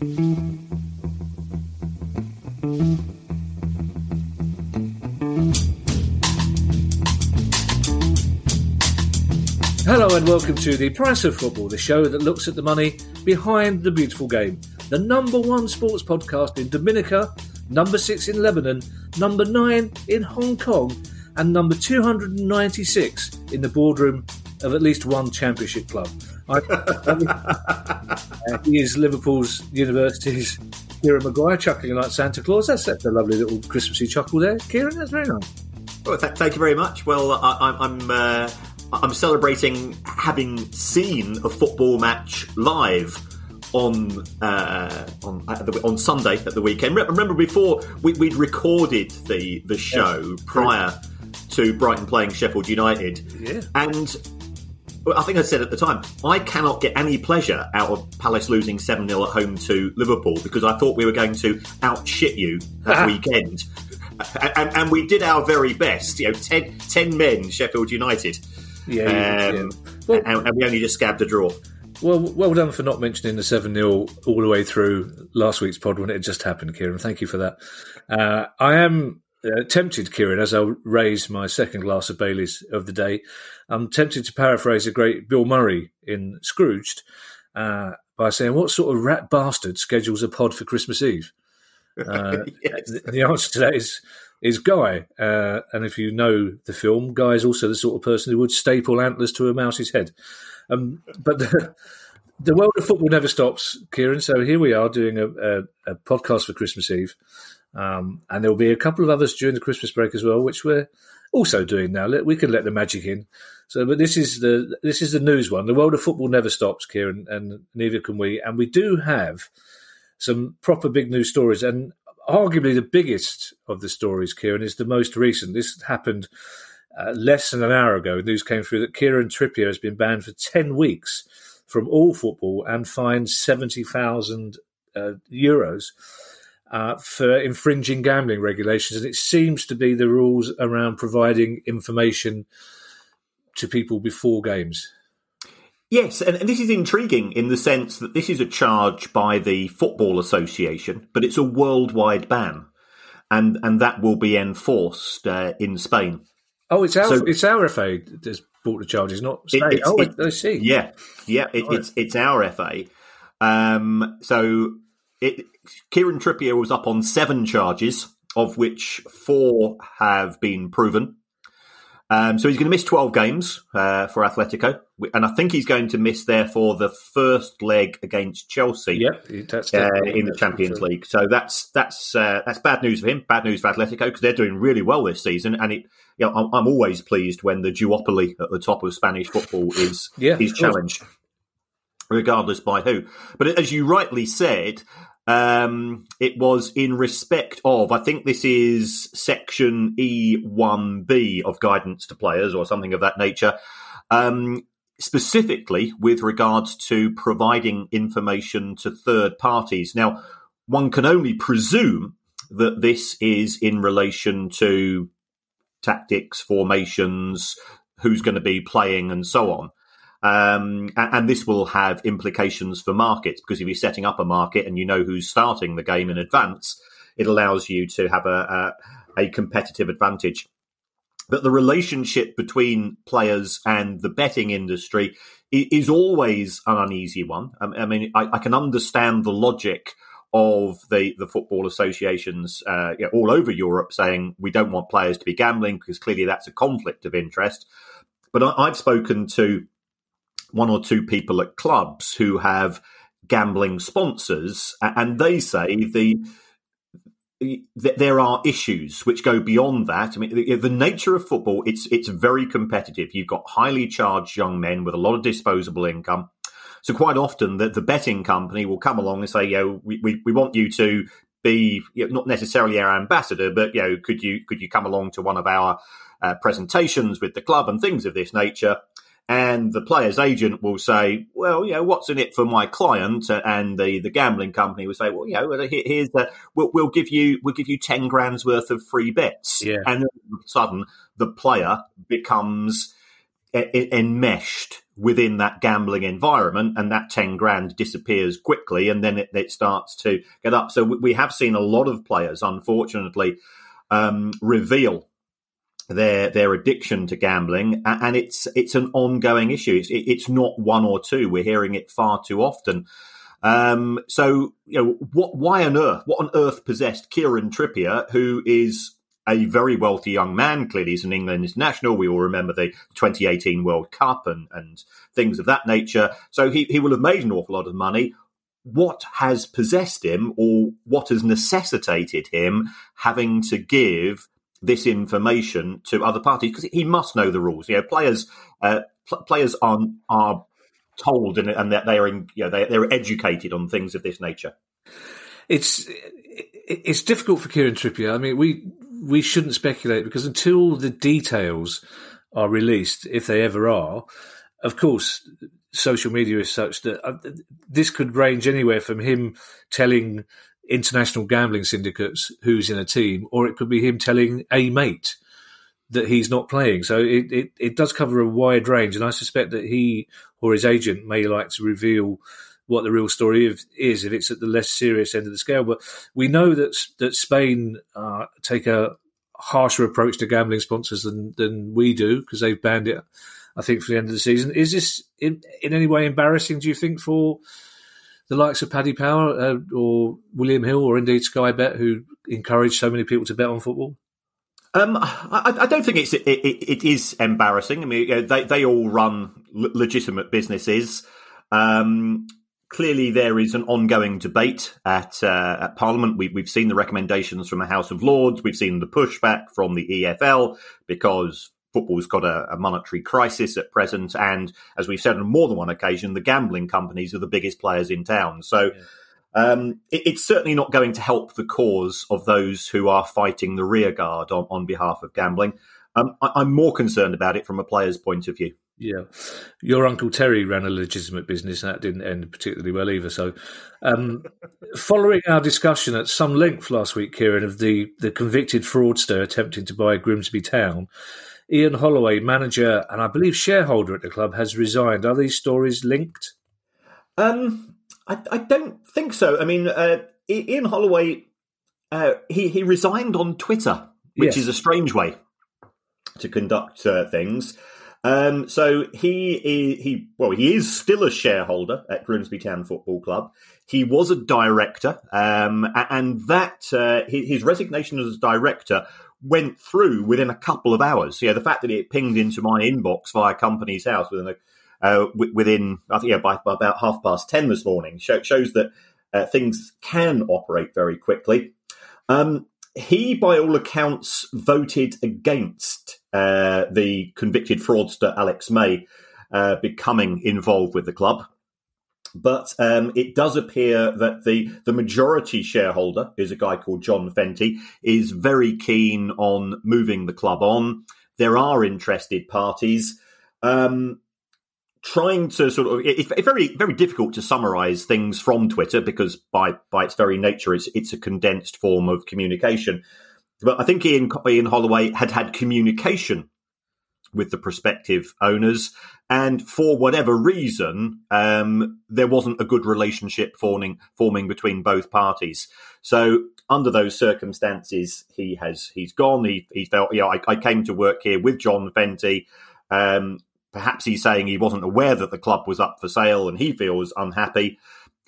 Hello and welcome to the Price of Football, the show that looks at the money behind the beautiful game. The number one sports podcast in Dominica, number six in Lebanon, number nine in Hong Kong, and number 296 in the boardroom of at least one championship club. I, uh, he is Liverpool's University's Kieran Maguire, chuckling like Santa Claus. That's, that's a lovely little Christmassy chuckle there. Kieran, that's very nice. Well, th- thank you very much. Well, I, am uh, I'm celebrating having seen a football match live on uh, on the, on Sunday at the weekend. Remember, before we, would recorded the the show yes. prior to Brighton playing Sheffield United, yeah. and I think I said at the time, I cannot get any pleasure out of Palace losing 7 0 at home to Liverpool because I thought we were going to outshit you that weekend. And, and, we did our very best. You know, 10, 10 men, Sheffield United. Yeah, um, yeah. Well, and, and, we only just scabbed a draw. Well, well done for not mentioning the 7 0 all the way through last week's pod when it had just happened, Kieran. Thank you for that. Uh, I am uh, tempted, Kieran, as I raise my second glass of Bailey's of the day, I'm tempted to paraphrase the great Bill Murray in Scrooged uh, by saying, What sort of rat bastard schedules a pod for Christmas Eve? Uh, yes. the, the, answer to that is is Guy. Uh, and if you know the film, Guy is also the sort of person who would staple antlers to a mouse's head. Um, but the, the, world of football never stops, Kieran. So here we are doing a, a, a podcast for Christmas Eve. Um, and there will be a couple of others during the Christmas break as well, which we're also doing now. We can let the magic in. So, but this is the this is the news one. The world of football never stops, Kieran, and neither can we. And we do have some proper big news stories. And arguably the biggest of the stories, Kieran, is the most recent. This happened uh, less than an hour ago. News came through that Kieran Trippier has been banned for 10 weeks from all football and fined 70,000 uh, euros uh, for infringing gambling regulations. And it seems to be the rules around providing information to people before games. Yes, and, and, this is intriguing in the sense that this is a charge by the Football Association, but it's a worldwide ban, and and that will be enforced uh, in Spain. Oh, it's our so, it's our FA that's brought the charges, not Spain. It, oh, it, I see. Yeah, yeah, it, it's it's our FA. Um, so it, Kieran Trippier was up on seven charges, of which four have been proven. Um, so he's going to miss 12 games uh, for Atletico, and I think he's going to miss therefore the first leg against Chelsea. Yep, uh, in the Champions League. So that's that's uh, that's bad news for him. Bad news for Atletico because they're doing really well this season, and it. You know, I'm, I'm always pleased when the duopoly at the top of Spanish football is yeah, is challenged, regardless by who. But as you rightly said, um, it was in respect of, I think this is section E1B of guidance to players or something of that nature, um, specifically with regards to providing information to third parties. Now, one can only presume that this is in relation to tactics, formations, who's going to be playing, and so on. Um, and, and, this will have implications for markets because if you're setting up a market and you know who's starting the game in advance, it allows you to have a, a, a competitive advantage. But the relationship between players and the betting industry is always an uneasy one. I mean, I, I can understand the logic of the, the football associations uh, you know, all over Europe saying we don't want players to be gambling because clearly that's a conflict of interest. But I, I've spoken to one or two people at clubs who have gambling sponsors, and they say the there are issues which go beyond that. I mean, the, the, nature of football it's it's very competitive. You've got highly charged young men with a lot of disposable income. So quite often, the, the betting company will come along and say, "You know, we, we, we want you to be you know, not necessarily our ambassador, but you know, could you could you come along to one of our uh, presentations with the club and things of this nature?" And the player's agent will say, "Well, you know, what's in it for my client?" And the, the gambling company will say, "Well, you know, here's the we'll, we'll give you we'll give you ten grand's worth of free bets." Yeah. And all of a sudden, the player becomes enmeshed within that gambling environment, and that 10 grand disappears quickly and then it, it starts to get up. So we have seen a lot of players, unfortunately, um, reveal their their addiction to gambling, and it's it's an ongoing issue. It's it's not one or two. We're hearing it far too often. Um, so you know what? Why on earth? What on earth possessed Kieran Trippier, who is a very wealthy young man. Clearly, he's an England international. We all remember the 2018 World Cup and, and things of that nature. So he, he will have made an awful lot of money. What has possessed him or what has necessitated him having to give this information to other parties? Because he must know the rules. You know, players uh, pl- players are, are told and, and that they are in, you know, they, they're educated on things of this nature. It's it's difficult for Kieran Trippier. I mean, we we shouldn't speculate because until the details are released, if they ever are, of course, social media is such that uh, this could range anywhere from him telling international gambling syndicates who's in a team, or it could be him telling a mate that he's not playing. So it, it, it does cover a wide range, and I suspect that he or his agent may like to reveal what the real story is if it's at the less serious end of the scale. But we know that that Spain uh, take a harsher approach to gambling sponsors than than we do because they've banned it. I think for the end of the season, is this in, in any way embarrassing? Do you think for the likes of Paddy Power uh, or William Hill or indeed Sky Bet, who encourage so many people to bet on football? Um, I, I, don't think it's it, it, it is embarrassing. I mean, they they all run legitimate businesses. Um, clearly there is an ongoing debate at uh, at Parliament. We, have seen the recommendations from the House of Lords. We've seen the pushback from the EFL because football's got a, a, monetary crisis at present, and as we've said on more than one occasion, the gambling companies are the biggest players in town. So. Yeah. Um, it, it's certainly not going to help the cause of those who are fighting the rearguard on, on behalf of gambling. Um, I, I'm more concerned about it from a player's point of view. Yeah, your uncle Terry ran a legitimate business, and that didn't end particularly well either. So, um, following our discussion at some length last week, Kieran, of the the convicted fraudster attempting to buy Grimsby Town, Ian Holloway, manager and I believe shareholder at the club, has resigned. Are these stories linked? Um, I, I don't think so. I mean, uh, Ian Holloway, uh, he he resigned on Twitter, which yes. is a strange way to conduct uh, things. Um, so he he well he is still a shareholder at Grimsby Town Football Club. He was a director, um, and that uh, his resignation as director went through within a couple of hours. Yeah, the fact that it pinged into my inbox via Companies House within a, uh, within I think yeah by, by, about half past ten this morning shows that uh, things can operate very quickly. Um, he, by all accounts, voted against uh, the convicted fraudster Alex May uh, becoming involved with the club. But um, it does appear that the, the majority shareholder is a guy called John Fenty, is very keen on moving the club on. There are interested parties. Um, trying to sort of it's very very difficult to summarize things from Twitter because by by its very nature it's it's a condensed form of communication. But I think Ian Ian Holloway had had communication with the prospective owners, and for whatever reason, um, there wasn't a good relationship forming forming between both parties. So under those circumstances, he has he's gone. He he felt yeah, I, I came to work here with John Fenty. Um, Perhaps he's saying he wasn't aware that the club was up for sale and he feels unhappy.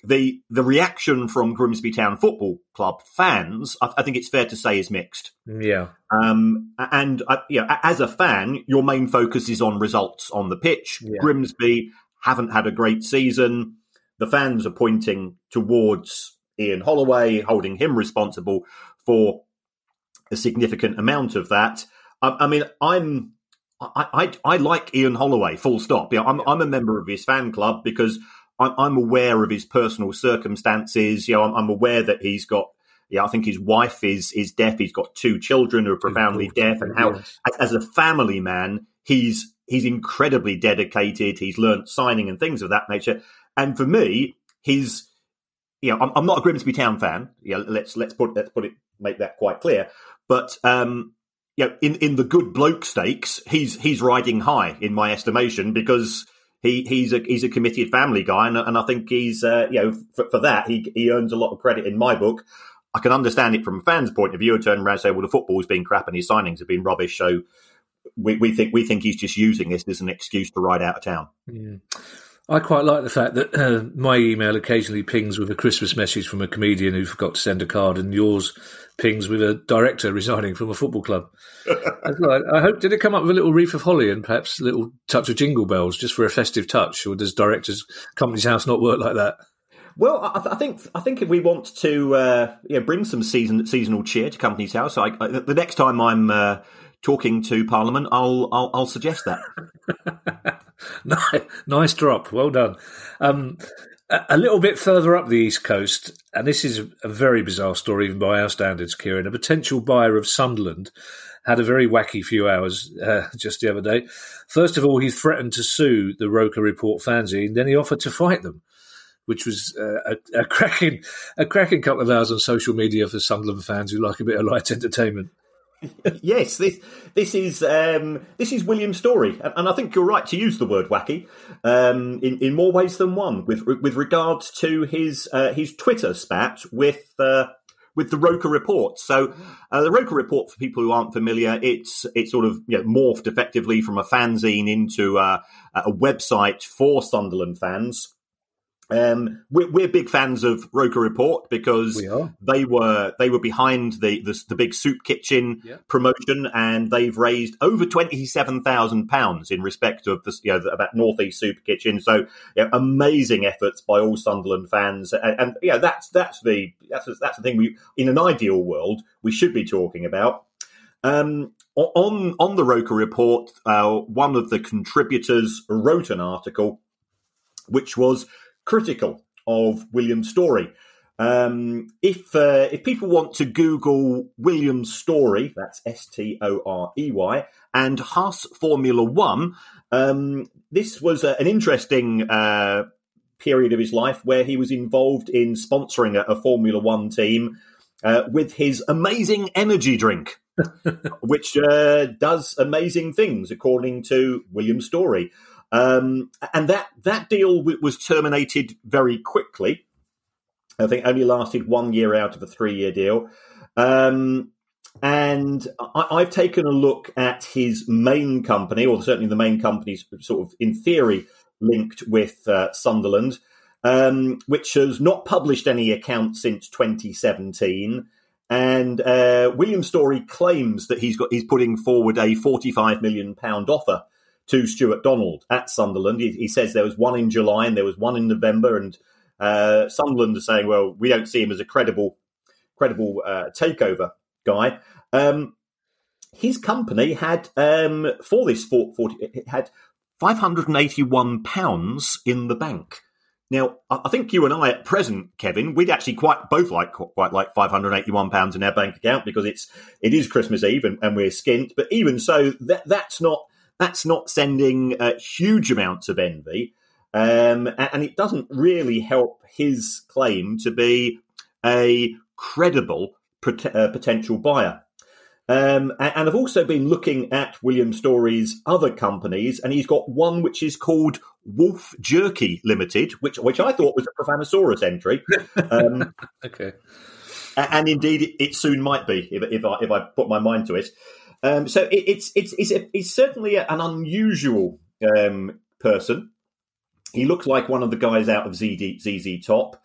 The the reaction from Grimsby Town Football Club fans, I, I think it's fair to say, is mixed. Yeah. Um, and uh, you know, as a fan, your main focus is on results on the pitch. Yeah. Grimsby haven't had a great season. The fans are pointing towards Ian Holloway, holding him responsible for a significant amount of that. I, I mean, I'm I, I, I like Ian Holloway, full stop. Yeah, I'm, I'm a member of his fan club because I'm, I'm aware of his personal circumstances. You know, I'm, I'm, aware that he's got, yeah, I think his wife is is deaf. He's got two children who are profoundly deaf, and how, yes. as, as a family man, he's he's incredibly dedicated. He's learnt signing and things of that nature. And for me, he's, you know, I'm, I'm not a Grimsby Town fan. Yeah, let's let's put let's put it make that quite clear. But um, you know, in, in the good bloke stakes, he's he's riding high in my estimation because he he's a he's a committed family guy, and, and I think he's uh, you know for, for, that he he earns a lot of credit in my book. I can understand it from a fan's point of view and turn around and say, well, the football's been crap and his signings have been rubbish, so we, we think we think he's just using this as an excuse to ride out of town. Yeah. I quite like the fact that uh, my email occasionally pings with a Christmas message from a comedian who forgot to send a card, and yours pings with a director resigning from a football club. I hope did it come up with a little wreath of holly and perhaps a little touch of jingle bells just for a festive touch, or does directors' company's house not work like that? Well, I, I, think I think if we want to uh, yeah, bring some season seasonal cheer to Companies House, I, I, the next time I'm uh, talking to Parliament, I'll I'll, I'll suggest that. nice, drop. Well done. Um, a, a little bit further up the east coast, and this is a very bizarre story even by our standards, Kieran. A potential buyer of Sunderland had a very wacky few hours uh, just the other day. First of all, he threatened to sue the Roker Report fanzine, then he offered to fight them which was uh, a, a, cracking a cracking couple of hours on social media for Sunderland fans who like a bit of light entertainment. Yes, this this is um, this is William Storey, and, and, I think you're right to use the word wacky um, in in more ways than one with with regards to his uh, his Twitter spat with. Uh, with the Roker report, so uh, the Roker report, for people who aren't familiar, it's it's sort of you know, morphed effectively from a fanzine into a website for Sunderland fans. Um, we're, we're, big fans of Roker Report because we they were they were behind the the, the big soup kitchen yeah. promotion, and they've raised over twenty seven thousand pounds in respect of the, you know that northeast soup kitchen. So you know, amazing efforts by all Sunderland fans, and, and yeah, that's that's the that's that's the thing we in an ideal world we should be talking about. Um, on on the Roker Report, uh, one of the contributors wrote an article which was critical of William Storey. Um, if uh, if people want to Google William Storey, that's S T O R E Y, and Haas Formula One, um, this was uh, an interesting uh, period of his life where he was involved in sponsoring a, a Formula One team uh, with his amazing energy drink, which uh, does amazing things, according to William Storey. Um, and that that deal w- was terminated very quickly. I think only lasted one year out of a three year deal. Um, and I, have taken a look at his main company, or certainly the main company's sort of in theory linked with uh, Sunderland, um, which has not published any accounts since 2017. And uh, William Storey claims that he's got he's putting forward a 45 million pound offer to Stewart Donald at Sunderland. He, he, says there was one in July and there was one in November, and uh, Sunderland are saying, well, we don't see him as a credible, credible uh, takeover guy. Um, his company had um, for this 40, it had 581 pounds in the bank. Now, I think you and I at present, Kevin, we'd actually quite both like quite like five hundred eighty-one pounds in our bank account because it's it is Christmas Eve and, and we're skint. But even so, that that's not that's not sending uh, huge amounts of envy. Um, and it doesn't really help his claim to be a credible pot- uh, potential buyer. Um, and I've also been looking at William Storey's other companies, and he's got one which is called Wolf Jerky Limited, which which I thought was a Profanosaurus entry. Um, okay, and indeed it, soon might be if, if I if I put my mind to it. Um, so it, it's it's it's, it's certainly an unusual um, person. He looks like one of the guys out of ZD, ZZ Top.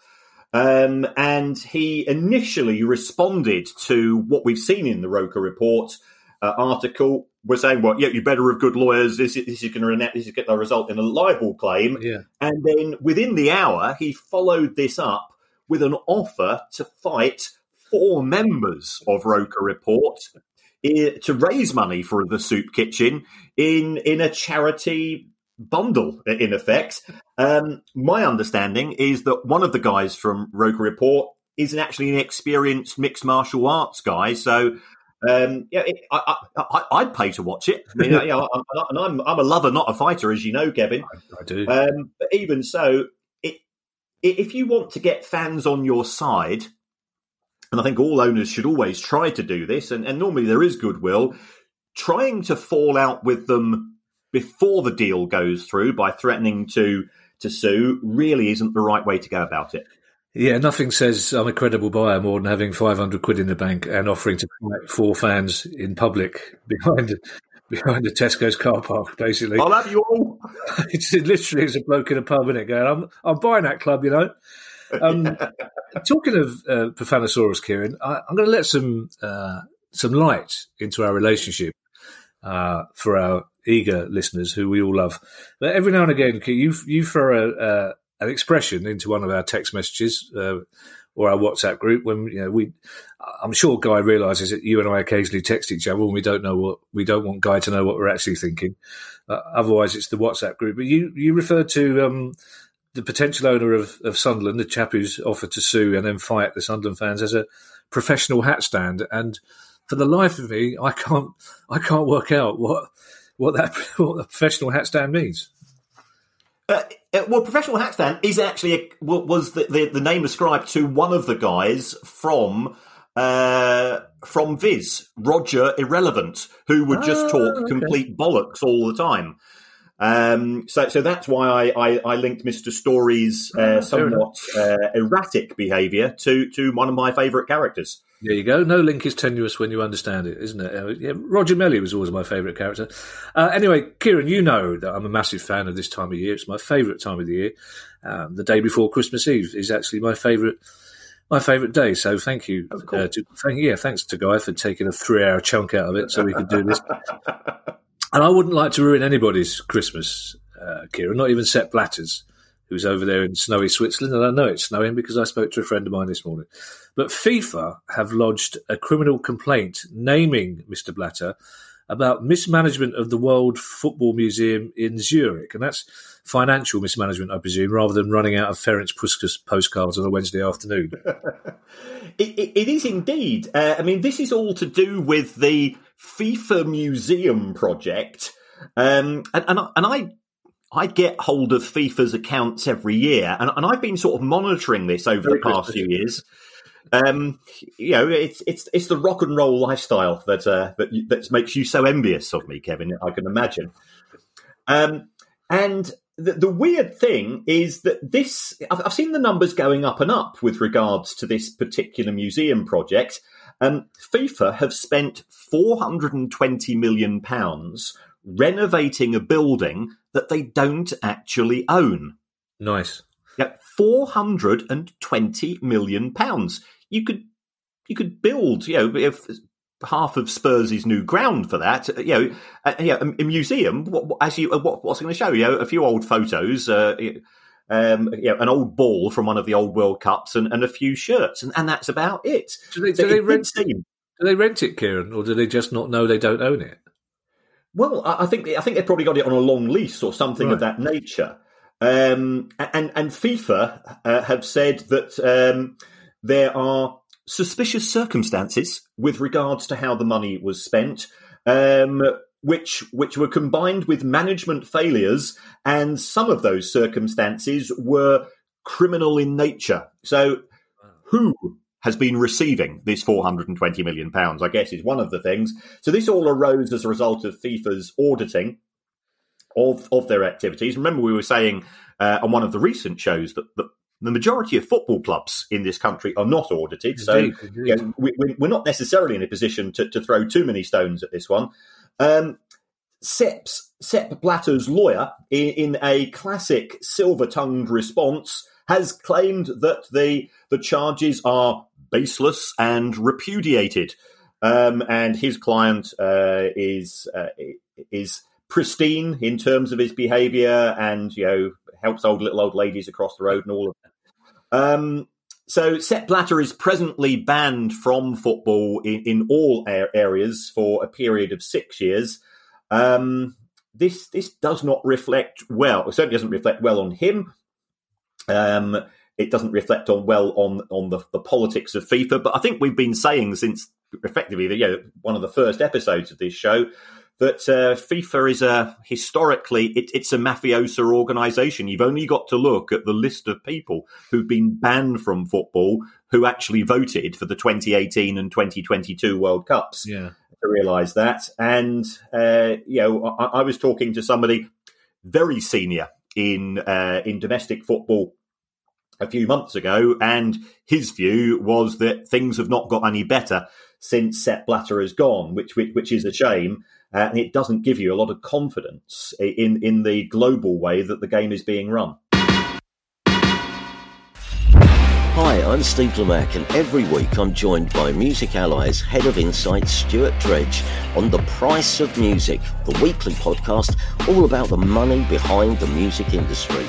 Um, and he initially responded to what we've seen in the Roker report uh, article. We're saying, well, yeah, you better have good lawyers. This, this is going to this is going to result in a libel claim. Yeah. And then within the hour, he followed this up with an offer to fight four members of Roker Report to raise money for the soup kitchen in in a charity bundle in effect. Um, my understanding is that one of the guys from Roker Report is actually an experienced mixed martial arts guy. So um, yeah, it, I, would pay to watch it. I mean, you know, I'm, and I'm, I'm a lover, not a fighter, as you know, Kevin. I, I do. Um, but even so, it, if you want to get fans on your side, and I think all owners should always try to do this, and, and normally there is goodwill, trying to fall out with them before the deal goes through by threatening to to sue really isn't the right way to go about it. Yeah, nothing says I'm a credible buyer more than having 500 quid in the bank and offering to fight four fans in public behind behind the Tesco's car park, basically. I'll have you all. it's literally as a bloke in a pub, in it, going, I'm, I'm buying that club, you know. Um, talking of uh, Profanosaurus, Kieran, I, am going to let some uh, some light into our relationship uh, for our eager listeners who we all love. But every now and again, you you throw a, an expression into one of our text messages uh, or our WhatsApp group when you know we. I'm sure Guy realizes that you and I occasionally text each other and we don't know what we don't want Guy to know what we're actually thinking. Uh, otherwise, it's the WhatsApp group. But you you referred to um, the potential owner of, of Sunderland, the chap who's offered to sue and then fight the Sunderland fans as a professional hat stand. And for the life of me, I can't I can't work out what what that what the professional hat stand means. Uh, uh well, professional hat stand is actually a, was the, the, the name ascribed to one of the guys from uh, from Viz, Roger Irrelevant, who would just oh, talk okay. complete bollocks all the time. Um, so, so that's why I, I, I linked Mr. Storey's uh, oh, somewhat uh, erratic behaviour to to one of my favourite characters. There you go. No link is tenuous when you understand it, isn't it? Uh, yeah, Roger Melly was always my favourite character. Uh, anyway, Kieran, you know that I'm a massive fan of this time of year. It's my favourite time of the year. Um, the day before Christmas Eve is actually my favourite my favourite day. So thank you, uh, to, thank, yeah, thanks to Guy for taking a three hour chunk out of it so we could do this. and I wouldn't like to ruin anybody's Christmas, uh, Kieran, not even Sepp Blatter's who's over there in snowy Switzerland. And I know it's snowing because I spoke to a friend of mine this morning. But FIFA have lodged a criminal complaint naming Mr. Blatter about mismanagement of the World Football Museum in Zurich. And that's financial mismanagement, I presume, rather than running out of Ferenc Puskas postcards on a Wednesday afternoon. it, it, it is indeed. Uh, I mean, this is all to do with the FIFA Museum project. Um, and, and, and I I get hold of FIFA's accounts every year, and, and I've been sort of monitoring this over Very the past few years. Um, you know, it's it's it's the rock and roll lifestyle that uh, that that makes you so envious of me, Kevin. I can imagine. Um, and the, the weird thing is that this I've, I've, seen the numbers going up and up with regards to this particular museum project. Um, FIFA have spent 420 million pounds renovating a building that they don't actually own. Nice. Yeah, four hundred and twenty million pounds. You could you could build, you know, if half of Spurs' new ground for that. You know, uh, you know a, a museum. What, as you, uh, what, what's it going to show? You know, a few old photos. Uh, um, you know, an old ball from one of the old World Cups, and, and a few shirts, and, and that's about it. Do they, do they rent? Do they rent it, Kieran, or do they just not know they don't own it? Well, I think I think they probably got it on a long lease or something right. of that nature. Um, and and FIFA uh, have said that um, there are suspicious circumstances with regards to how the money was spent, um, which which were combined with management failures, and some of those circumstances were criminal in nature. So, who has been receiving this 420 million pounds, I guess is one of the things. So this all arose as a result of FIFA's auditing of, of their activities. Remember, we were saying uh, on one of the recent shows that, that the majority of football clubs in this country are not audited. So indeed, indeed. You know, we, are not necessarily in a position to, to, throw too many stones at this one. Um, Sepp's, Sepp Blatter's lawyer, in, in a classic silver tongued response, has claimed that the the charges are baseless and repudiated. Um, and his client uh, is uh, is pristine in terms of his behaviour, and you know helps old little old ladies across the road and all of that. Um, so Sepp Blatter is presently banned from football in, in all areas for a period of six years. Um, this this does not reflect well. It certainly doesn't reflect well on him. Um, it doesn't reflect on well on on the, the politics of FIFA. But I think we've been saying since effectively the, you know, one of the first episodes of this show that uh, FIFA is a historically it, it's a mafiosa organisation. You've only got to look at the list of people who've been banned from football who actually voted for the 2018 and 2022 World Cups. Yeah. to realise that. And uh, you know, I, I, was talking to somebody very senior in uh, in domestic football a few months ago, and his view was that things have not got any better since Sepp Blatter has gone, which which, which is a shame. Uh, and it doesn't give you a lot of confidence in in the global way that the game is being run. Hi, I'm Steve Lamacq, and every week I'm joined by Music Ally's Head of Insight, Stuart Dredge, on The Price of Music, the weekly podcast all about the money behind the music industry.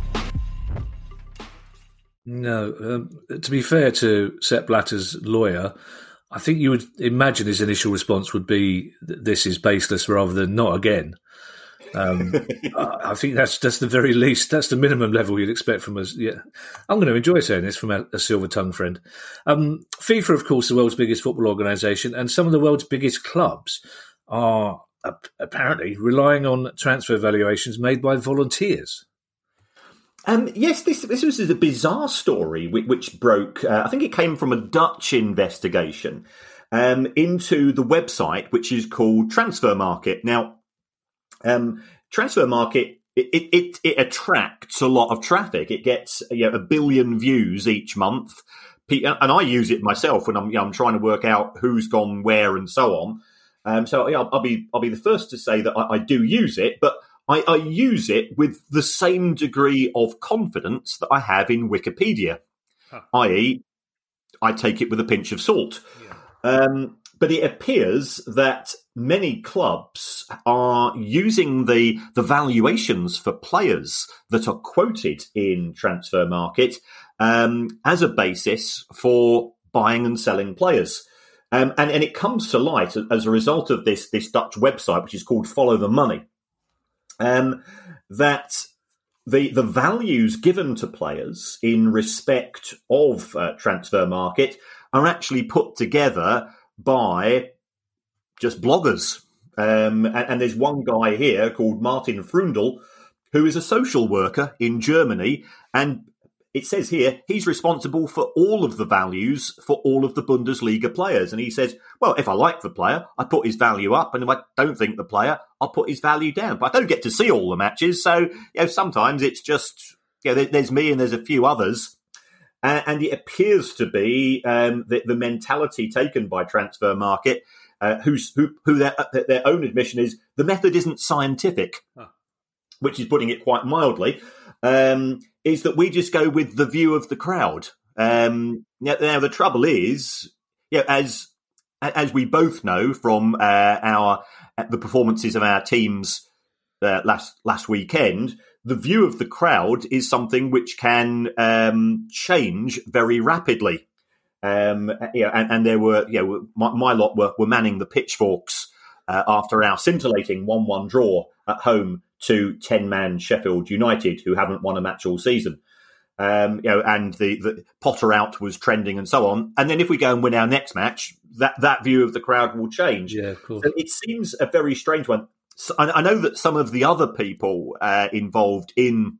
No, um, to be fair to Sepp Blatter's lawyer, I think you would imagine his initial response would be, "This is baseless," rather than "not again." Um, I think that's that's the very least. That's the minimum level you'd expect from us. Yeah, I'm going to enjoy saying this from a, a silver tongue friend. Um, FIFA, of course, the world's biggest football organisation, and some of the world's biggest clubs are apparently relying on transfer valuations made by volunteers. Um, yes, this this was a bizarre story which, which broke. Uh, I think it came from a Dutch investigation um, into the website, which is called Transfermarkt. Now, um, Transfermarkt it, it, it, it, attracts a lot of traffic. It gets you know, a billion views each month, and I use it myself when I'm you know, I'm trying to work out who's gone where and so on. Um, so yeah, I'll, I'll, be I'll be the first to say that I, I do use it, but I, I use it with the same degree of confidence that I have in Wikipedia, huh. i.e., I take it with a pinch of salt. Yeah. Um, but it appears that many clubs are using the the valuations for players that are quoted in Transfermarkt um, as a basis for buying and selling players. Um, and, and it comes to light as a result of this this Dutch website, which is called Follow the Money um, that the the values given to players in respect of uh, Transfermarkt are actually put together by just bloggers. Um, and, and, there's one guy here called Martin Frundel, who is a social worker in Germany, and it says here he's responsible for all of the values for all of the Bundesliga players. And he says, well, if I like the player, I put his value up, and if I don't think the player, I'll put his value down. But I don't get to see all the matches, so you know sometimes it's just you know there's me and there's a few others. and it appears to be um, the, the, mentality taken by Transfermarkt, uh, who's, who, who their, their own admission is the method isn't scientific, huh. which is putting it quite mildly um, is that we just go with the view of the crowd. Um, now, now, the trouble is, yeah, as as we both know from uh, our the performances of our teams uh, last last weekend, the view of the crowd is something which can um, change very rapidly. Um, yeah, and, and, there were, you know, my, my lot were, were manning the pitchforks uh, after our scintillating one-one draw at home to 10 man Sheffield United, who haven't won a match all season. Um, you know, and the, the, Potter out was trending and so on. And then if we go and win our next match, that, that view of the crowd will change. Yeah, of course. So it seems a very strange one. So I, I, know that some of the other people uh, involved in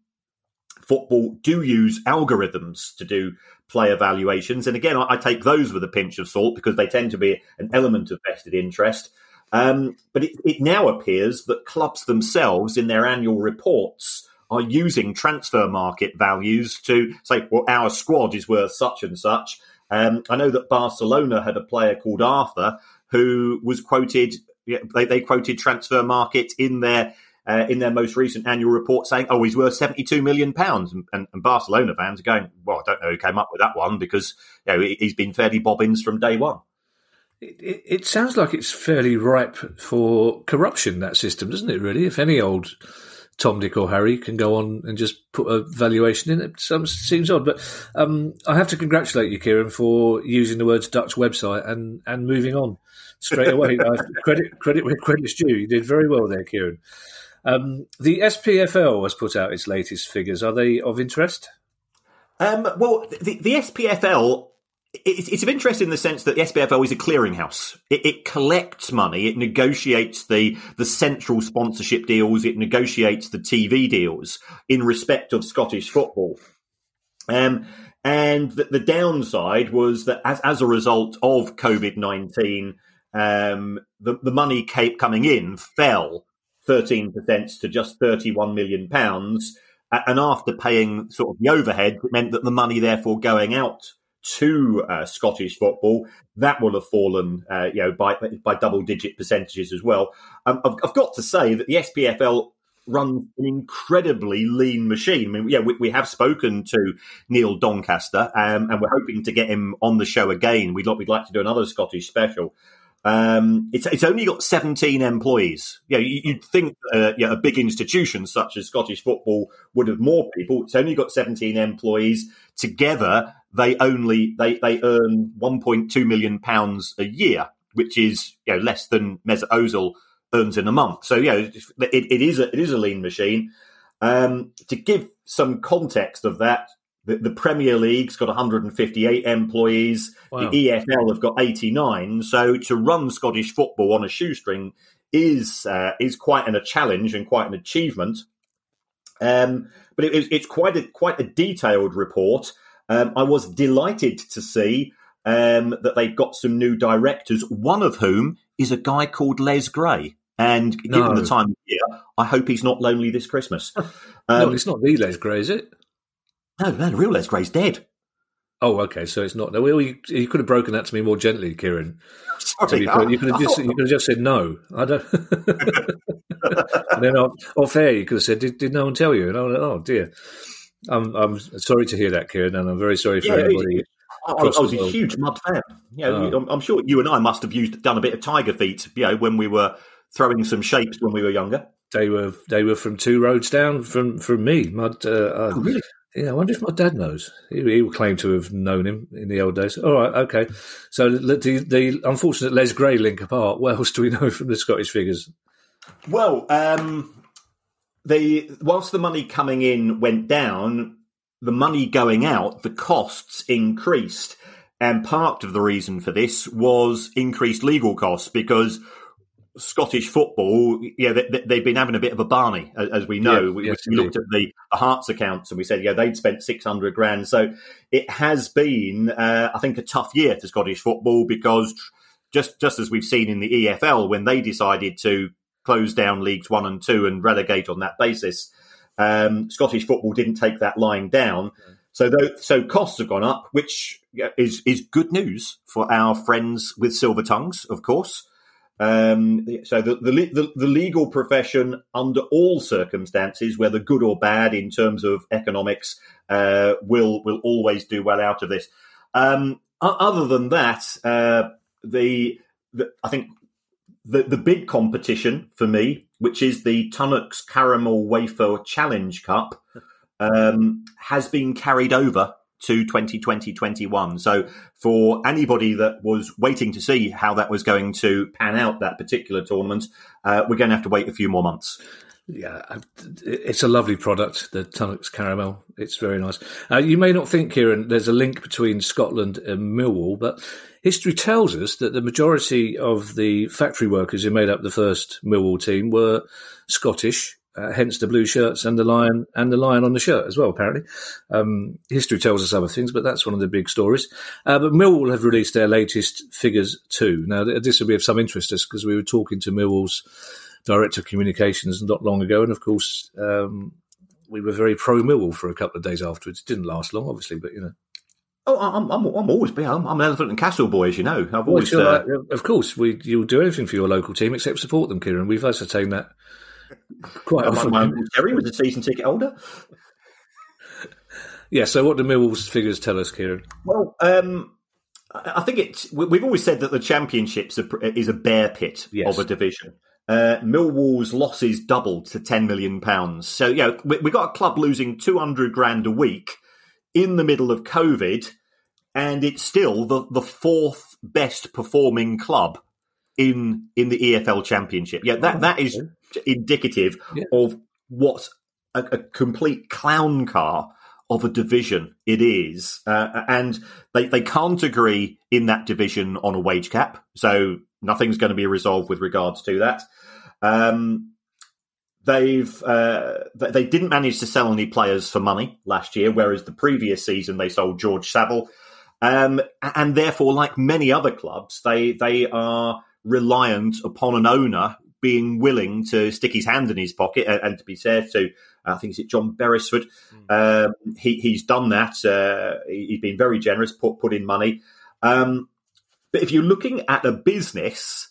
football do use algorithms to do player valuations. And again, I, I take those with a pinch of salt because they tend to be an element of vested interest. Um, but it, it now appears that clubs themselves, in their annual reports, are using transfer market values to say, well, our squad is worth such and such. Um, I know that Barcelona had a player called Arthur who was quoted. They, they quoted Transfermarkt in their uh, in their most recent annual report saying, "Oh, he's worth seventy-two million pounds," and, and, and, Barcelona fans are going, "Well, I don't know who came up with that one because you know he's been fairly bobbins from day one." It, it, sounds like it's fairly ripe for corruption, that system, doesn't it, really? If any old Tom, Dick, or Harry can go on and just put a valuation in it, some, seems odd. But um, I have to congratulate you, Kieran, for using the words Dutch website and, and moving on straight away. credit, credit where credit's due. You did very well there, Kieran. Um, the SPFL has put out its latest figures. Are they of interest? Um, well, the, the SPFL it's, it's of interest in the sense that the SPFL is a clearinghouse. It, it, collects money. It negotiates the the central sponsorship deals. It negotiates the TV deals in respect of Scottish football. Um, and the, the downside was that as as a result of COVID nineteen, um, the the money kept coming in fell thirteen percent to just thirty one million pounds. And after paying sort of the overhead, it meant that the money therefore going out to uh, Scottish football, that will have fallen, uh, you know, by by double digit percentages as well. Um, I've, I've, got to say that the SPFL runs an incredibly lean machine. I mean, yeah, we, we have spoken to Neil Doncaster, um, and we're hoping to get him on the show again. We'd, we'd like to do another Scottish special. Um, it's it's only got 17 employees. Yeah, you, would think uh, yeah, a big institution such as Scottish football would have more people. It's only got 17 employees. Together, they only they they earn 1.2 million pounds a year, which is you know less than Mesut Ozil earns in a month. So yeah, it, it is a, it is a lean machine. Um, to give some context of that, the, the, Premier League's got 158 employees. Wow. The EFL have got 89. So to run Scottish football on a shoestring is uh, is quite an, a challenge and quite an achievement. Um, but it, it's quite a quite a detailed report. Um, I was delighted to see um, that they've got some new directors. One of whom is a guy called Les Gray. And given no. the time of year, I hope he's not lonely this Christmas. Um, no, it's not the Les Gray, is it? No, no, the real Les Gray's dead. Oh, okay. So it's not. Well, you, you could have broken that to me more gently, Kieran. Sorry, you could have just you could have just said no. I don't. and then off air, you could have said, "Did, did no one tell you?" And I was like, "Oh dear." I'm I'm sorry to hear that, Kieran, and I'm very sorry for yeah, everybody. I, I, was a huge mud fan. You know, oh. I'm sure you and I must have used done a bit of tiger feet, you know, when we were throwing some shapes when we were younger. They were they were from two roads down from from me. Mud. Uh, uh, oh, really? Yeah, I wonder if my dad knows. He, he would claim to have known him in the old days. All right, okay. So the, the, the unfortunate Les Gray link apart. What else do we know from the Scottish figures? Well, um, the whilst the money coming in went down, the money going out, the costs increased. And part of the reason for this was increased legal costs because Scottish football, yeah, they, have been having a bit of a barney, as we know. Yeah, we, yes, we looked at the, the Hearts accounts and we said, yeah, they'd spent 600 grand. So it has been, uh, I think, a tough year for Scottish football because just, just as we've seen in the EFL when they decided to close down leagues one and two and relegate on that basis, um, Scottish football didn't take that line down. So, so costs have gone up, which is is good news for our friends with silver tongues, of course. Um, so the, the, the, the legal profession, under all circumstances, whether good or bad in terms of economics, uh, will will always do well out of this. Um, other than that, uh, the, the I think the the big competition for me, which is the Tunnock's Caramel Wafer Challenge Cup, um, has been carried over to 2020-21. So for anybody that was waiting to see how that was going to pan out that particular tournament, uh, we're going to have to wait a few more months. Yeah, it's a lovely product, the Tunnock's Caramel. It's very nice. Uh, you may not think, Kieran, there's a link between Scotland and Millwall, but history tells us that the majority of the factory workers who made up the first Millwall team were Scottish, uh, hence the blue shirts and the lion and the lion on the shirt as well. Apparently, um, history tells us other things, but that's one of the big stories. Uh, but Millwall have released their latest figures too. Now, this will be of some interest to us because we were talking to Millwall's director of communications not long ago, and of course, um, we were very pro Millwall for a couple of days afterwards. It didn't last long, obviously, but you know. Oh, I'm, I'm, I'm always, I'm, I'm an Elephant and Castle boy, as you know. I've always, uh, of course, we you'll do anything for your local team except support them, Kieran. We've ascertained that quite often. My, my Terry was a season ticket holder. yeah. So, what do Millwall's figures tell us, Kieran? Well, um, I think it's. We've always said that the championships is a bear pit yes. of a division. Uh, Millwall's losses doubled to ten million pounds. So, yeah, we, we got a club losing two hundred grand a week in the middle of COVID, and it's still the, the fourth best performing club in in the EFL Championship. Yeah, that that is indicative Yeah. of what a, a complete clown car of a division it is. Uh, and they, they can't agree in that division on a wage cap. So nothing's going to be resolved with regards to that. Um, they've uh, they didn't manage to sell any players for money last year, whereas the previous season they sold George Saville. Um, and therefore, like many other clubs, they they are reliant upon an owner being willing to stick his hand in his pocket. And, and to be fair to, I think it's John Berylson, um, he, he's done that. Uh, he- he's been very generous, put put in money. Um, but if you're looking at a business,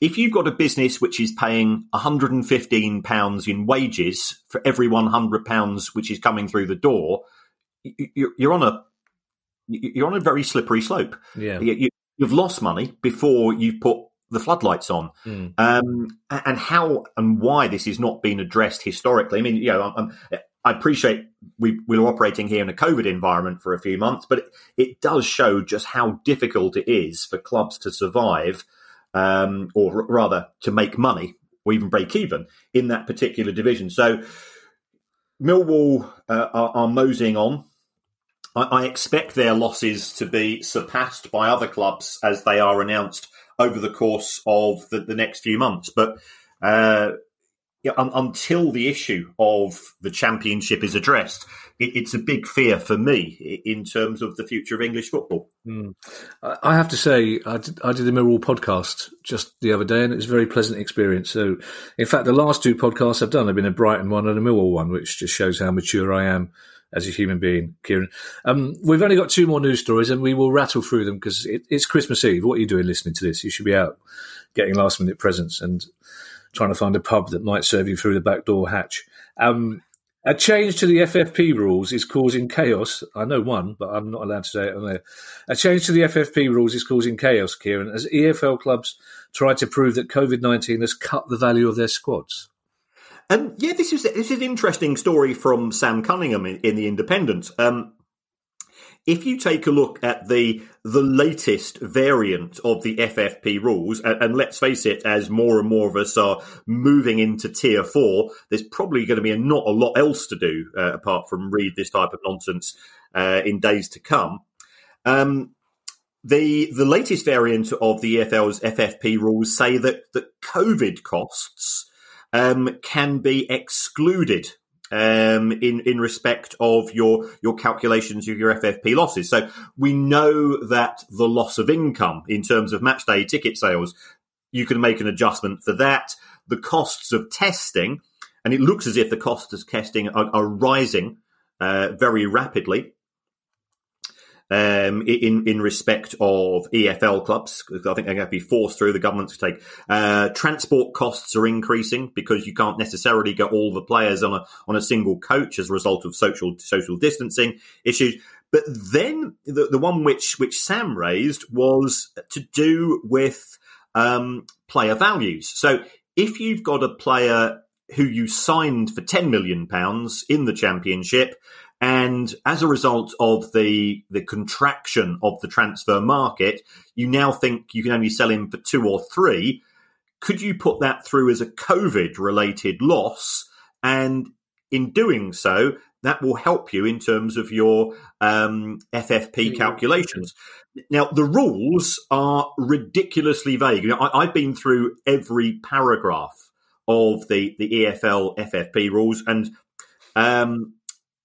if you've got a business which is paying 115 pounds in wages for every 100 pounds which is coming through the door, you- you're, you're on a you're on a very slippery slope. Yeah. You, you, you've lost money before you've put the floodlights on. Mm. Um, and how and why this is not being addressed historically. I mean, you know, I'm, I appreciate we, we're operating here in a COVID environment for a few months, but it, it does show just how difficult it is for clubs to survive, um, or r- rather to make money or even break even in that particular division. So Millwall uh, are, are moseying on. I, I expect their losses to be surpassed by other clubs as they are announced over the course of the, the next few months. But uh, yeah, un- until the issue of the championship is addressed, it, it's a big fear for me in terms of the future of English football. Mm. I I have to say, I did, I did a Millwall podcast just the other day, and it was a very pleasant experience. So, in fact, the last two podcasts I've done have been a Brighton one and a Millwall one, which just shows how mature I am as a human being, Kieran. Um, we've only got two more news stories, and we will rattle through them because it, it's Christmas Eve. What are you doing listening to this? You should be out getting last minute presents and trying to find a pub that might serve you through the back door hatch. Um, a change to the FFP rules is causing chaos. I know one, but I'm not allowed to say it on there. A change to the FFP rules is causing chaos, Kieran, as EFL clubs try to prove that COVID 19 has cut the value of their squads. Um, yeah, this is this is an interesting story from Sam Cunningham in, in the Independent. Um, if you take a look at the the latest variant of the FFP rules, and, and let's face it, as more and more of us are moving into tier four, there's probably going to be not a lot else to do uh, apart from read this type of nonsense uh, in days to come. Um, the the latest variant of the EFL's FFP rules say that that COVID costs um, can be excluded um, in in respect of your your calculations of your FFP losses. So we know that the loss of income in terms of match day ticket sales, you can make an adjustment for that. The costs of testing, and it looks as if the costs of testing are, are rising uh, very rapidly um, in in respect of EFL clubs. I think they're going to be forced through the government to take. Uh, transport costs are increasing because you can't necessarily get all the players on a on a single coach as a result of social social distancing issues. But then the, the one which which Sam raised was to do with um, player values. So if you've got a player who you signed for ten million pounds in the championship and as a result of the the contraction of the transfer market, you now think you can only sell him for two or three. Could you put that through as a COVID related loss? And in doing so, that will help you in terms of your um, FFP calculations. Now, the rules are ridiculously vague. You know, I, I've been through every paragraph of the, the EFL FFP rules, and um,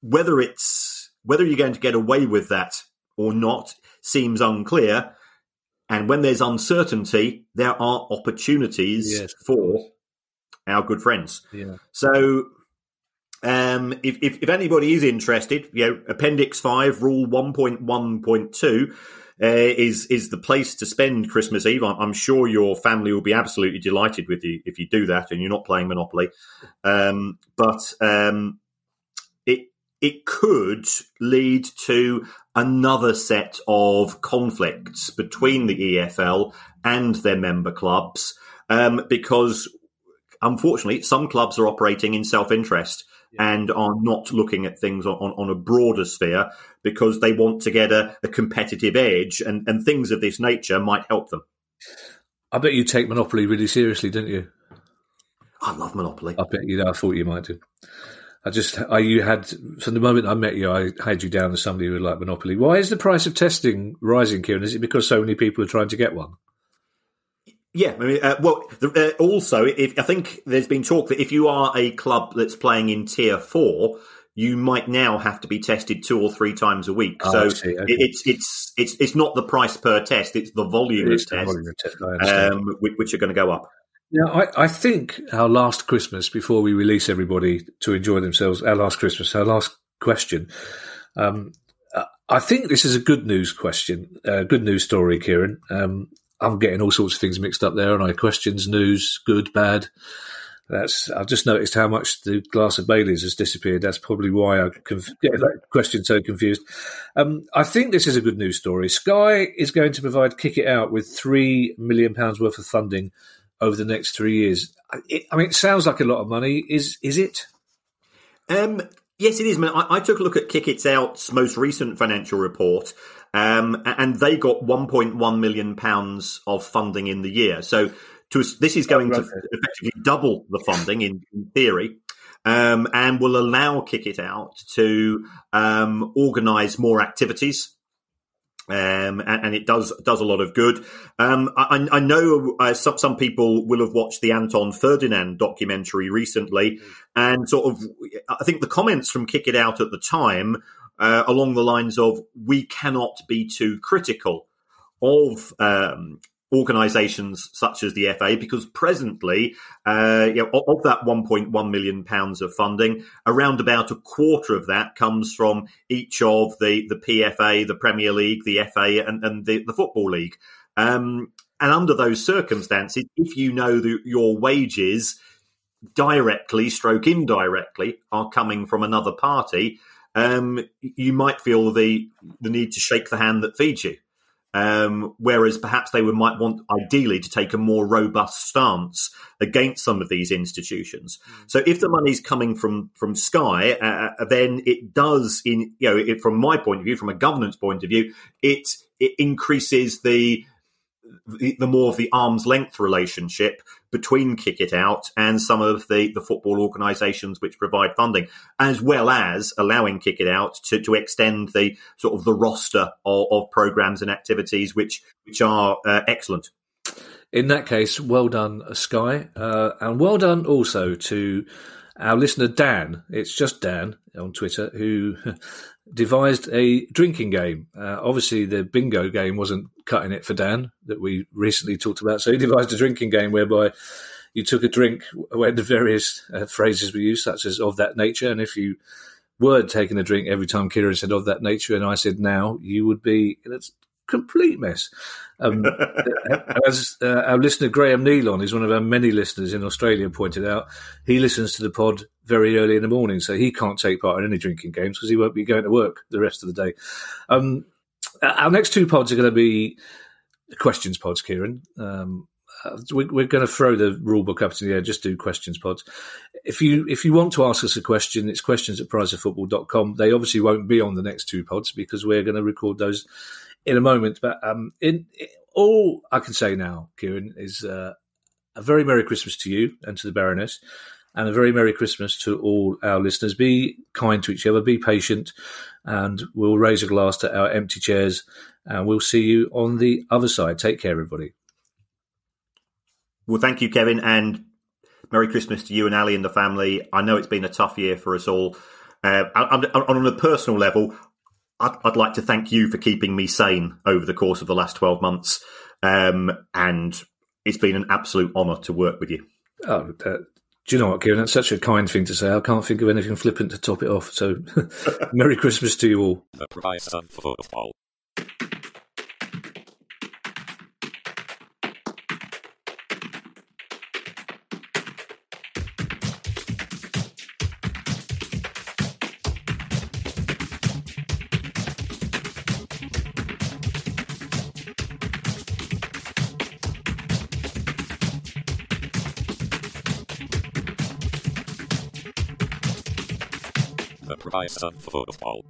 whether it's whether you're going to get away with that or not seems unclear. And when there's uncertainty, there are opportunities Yes, for our good friends. Yeah. So, um, if, if, if anybody is interested, you know, Appendix 5, Rule 1.1.2 uh, is, is the place to spend Christmas Eve. I'm, I'm sure your family will be absolutely delighted with you if you do that and you're not playing Monopoly. Um, but um, it, could lead to another set of conflicts between the EFL and their member clubs um, because unfortunately, some clubs are operating in self interest and are not looking at things on, on, on a broader sphere because they want to get a, a competitive edge, and, and things of this nature might help them. I bet you take Monopoly really seriously, don't you? I love Monopoly. I bet you. I thought you might do. I just, I, you had, from the moment I met you, I had you down as somebody who would like Monopoly. Why is the price of testing rising, Kieran? Is it because so many people are trying to get one? Yeah, I mean, uh, well, uh, also, if, I think there's been talk that if you are a club that's playing in tier four, you might now have to be tested two or three times a week. Oh, so okay. it's it's it's it's not the price per test; it's the volume of tests, volume of test, um, which, which, are going to go up. Now, I, I, think our last Christmas, before we release everybody to enjoy themselves, our last Christmas, our last question. Um, I think this is a good news question, uh, good news story, Kieran. Um, I'm getting all sorts of things mixed up there, and I questions, news, good, bad. That's I've just noticed how much the glass of Bailey's has disappeared. That's probably why I conf- get that question so confused. Um, I think this is a good news story. Sky is going to provide Kick It Out with three million pounds worth of funding over the next three years. It, I mean, it sounds like a lot of money. Is is it? Um, yes, it is. I, mean, I, I took a look at Kick It Out's most recent financial report, um, and they got 1.1 million pounds of funding in the year. So, to, this is going to effectively double the funding in, in theory. Um, and will allow Kick It Out to um, organise more activities um, and, and, it does does a lot of good. Um, I, I, know uh, some some people will have watched the Anton Ferdinand documentary recently, and sort of I think the comments from Kick It Out at the time uh, along the lines of "We cannot be too critical." Of um, organisations such as the FA because presently, uh, you know, of, that 1.1 million pounds of funding, around about a quarter of that comes from each of the the PFA, the Premier League, the FA, and, and the, the Football League. Um, and under those circumstances, if you know that your wages directly, stroke indirectly, are coming from another party, um, you might feel the the need to shake the hand that feeds you. Um, whereas perhaps they would might want ideally to take a more robust stance against some of these institutions. So if the money's coming from from Sky, uh, uh, then it does in you know it, from my point of view, from a governance point of view, it it increases the the, the more of the arm's length relationship between Kick It Out and some of the, the football organisations which provide funding, as well as allowing Kick It Out to, to extend the sort of the roster of, of programs and activities which which are uh, excellent. In that case, well done, Sky, uh, and well done also to our listener Dan. It's just Dan on Twitter who devised a drinking game. Uh, obviously, the bingo game wasn't cutting it for Dan that we recently talked about. So he devised a drinking game whereby you took a drink when the various uh, phrases were used, such as "of that nature," and if you were taking a drink every time Kieran said "of that nature" and I said "now," you would be a complete mess. Um, as uh, our listener Graham Nealon is one of our many listeners in Australia pointed out, he listens to the pod very early in the morning, so he can't take part in any drinking games because he won't be going to work the rest of the day. Um, our next two pods are going to be questions pods, Kieran. Um, uh, we, are going to throw the rule book up to the air, just do questions pods. If you if you want to ask us a question, it's questions at priceoffootball.com. They obviously won't be on the next two pods because we're going to record those in a moment. But um, in, in, all I can say now, Kieran, is uh, a very Merry Christmas to you and to the Baroness, and a very Merry Christmas to all our listeners. Be kind to each other, be patient, and we'll raise a glass to our empty chairs, and we'll see you on the other side. Take care, everybody. Well, thank you, Kevin, and Merry Christmas to you and Ali and the family. I know it's been a tough year for us all. Uh, on, on a personal level, I'd, I'd, like to thank you for keeping me sane over the course of the last 12 months. Um, and it's been an absolute honour to work with you. Oh, uh, do you know what, Kieran? That's such a kind thing to say. I can't think of anything flippant to top it off. So, Merry Christmas to you all. Of football.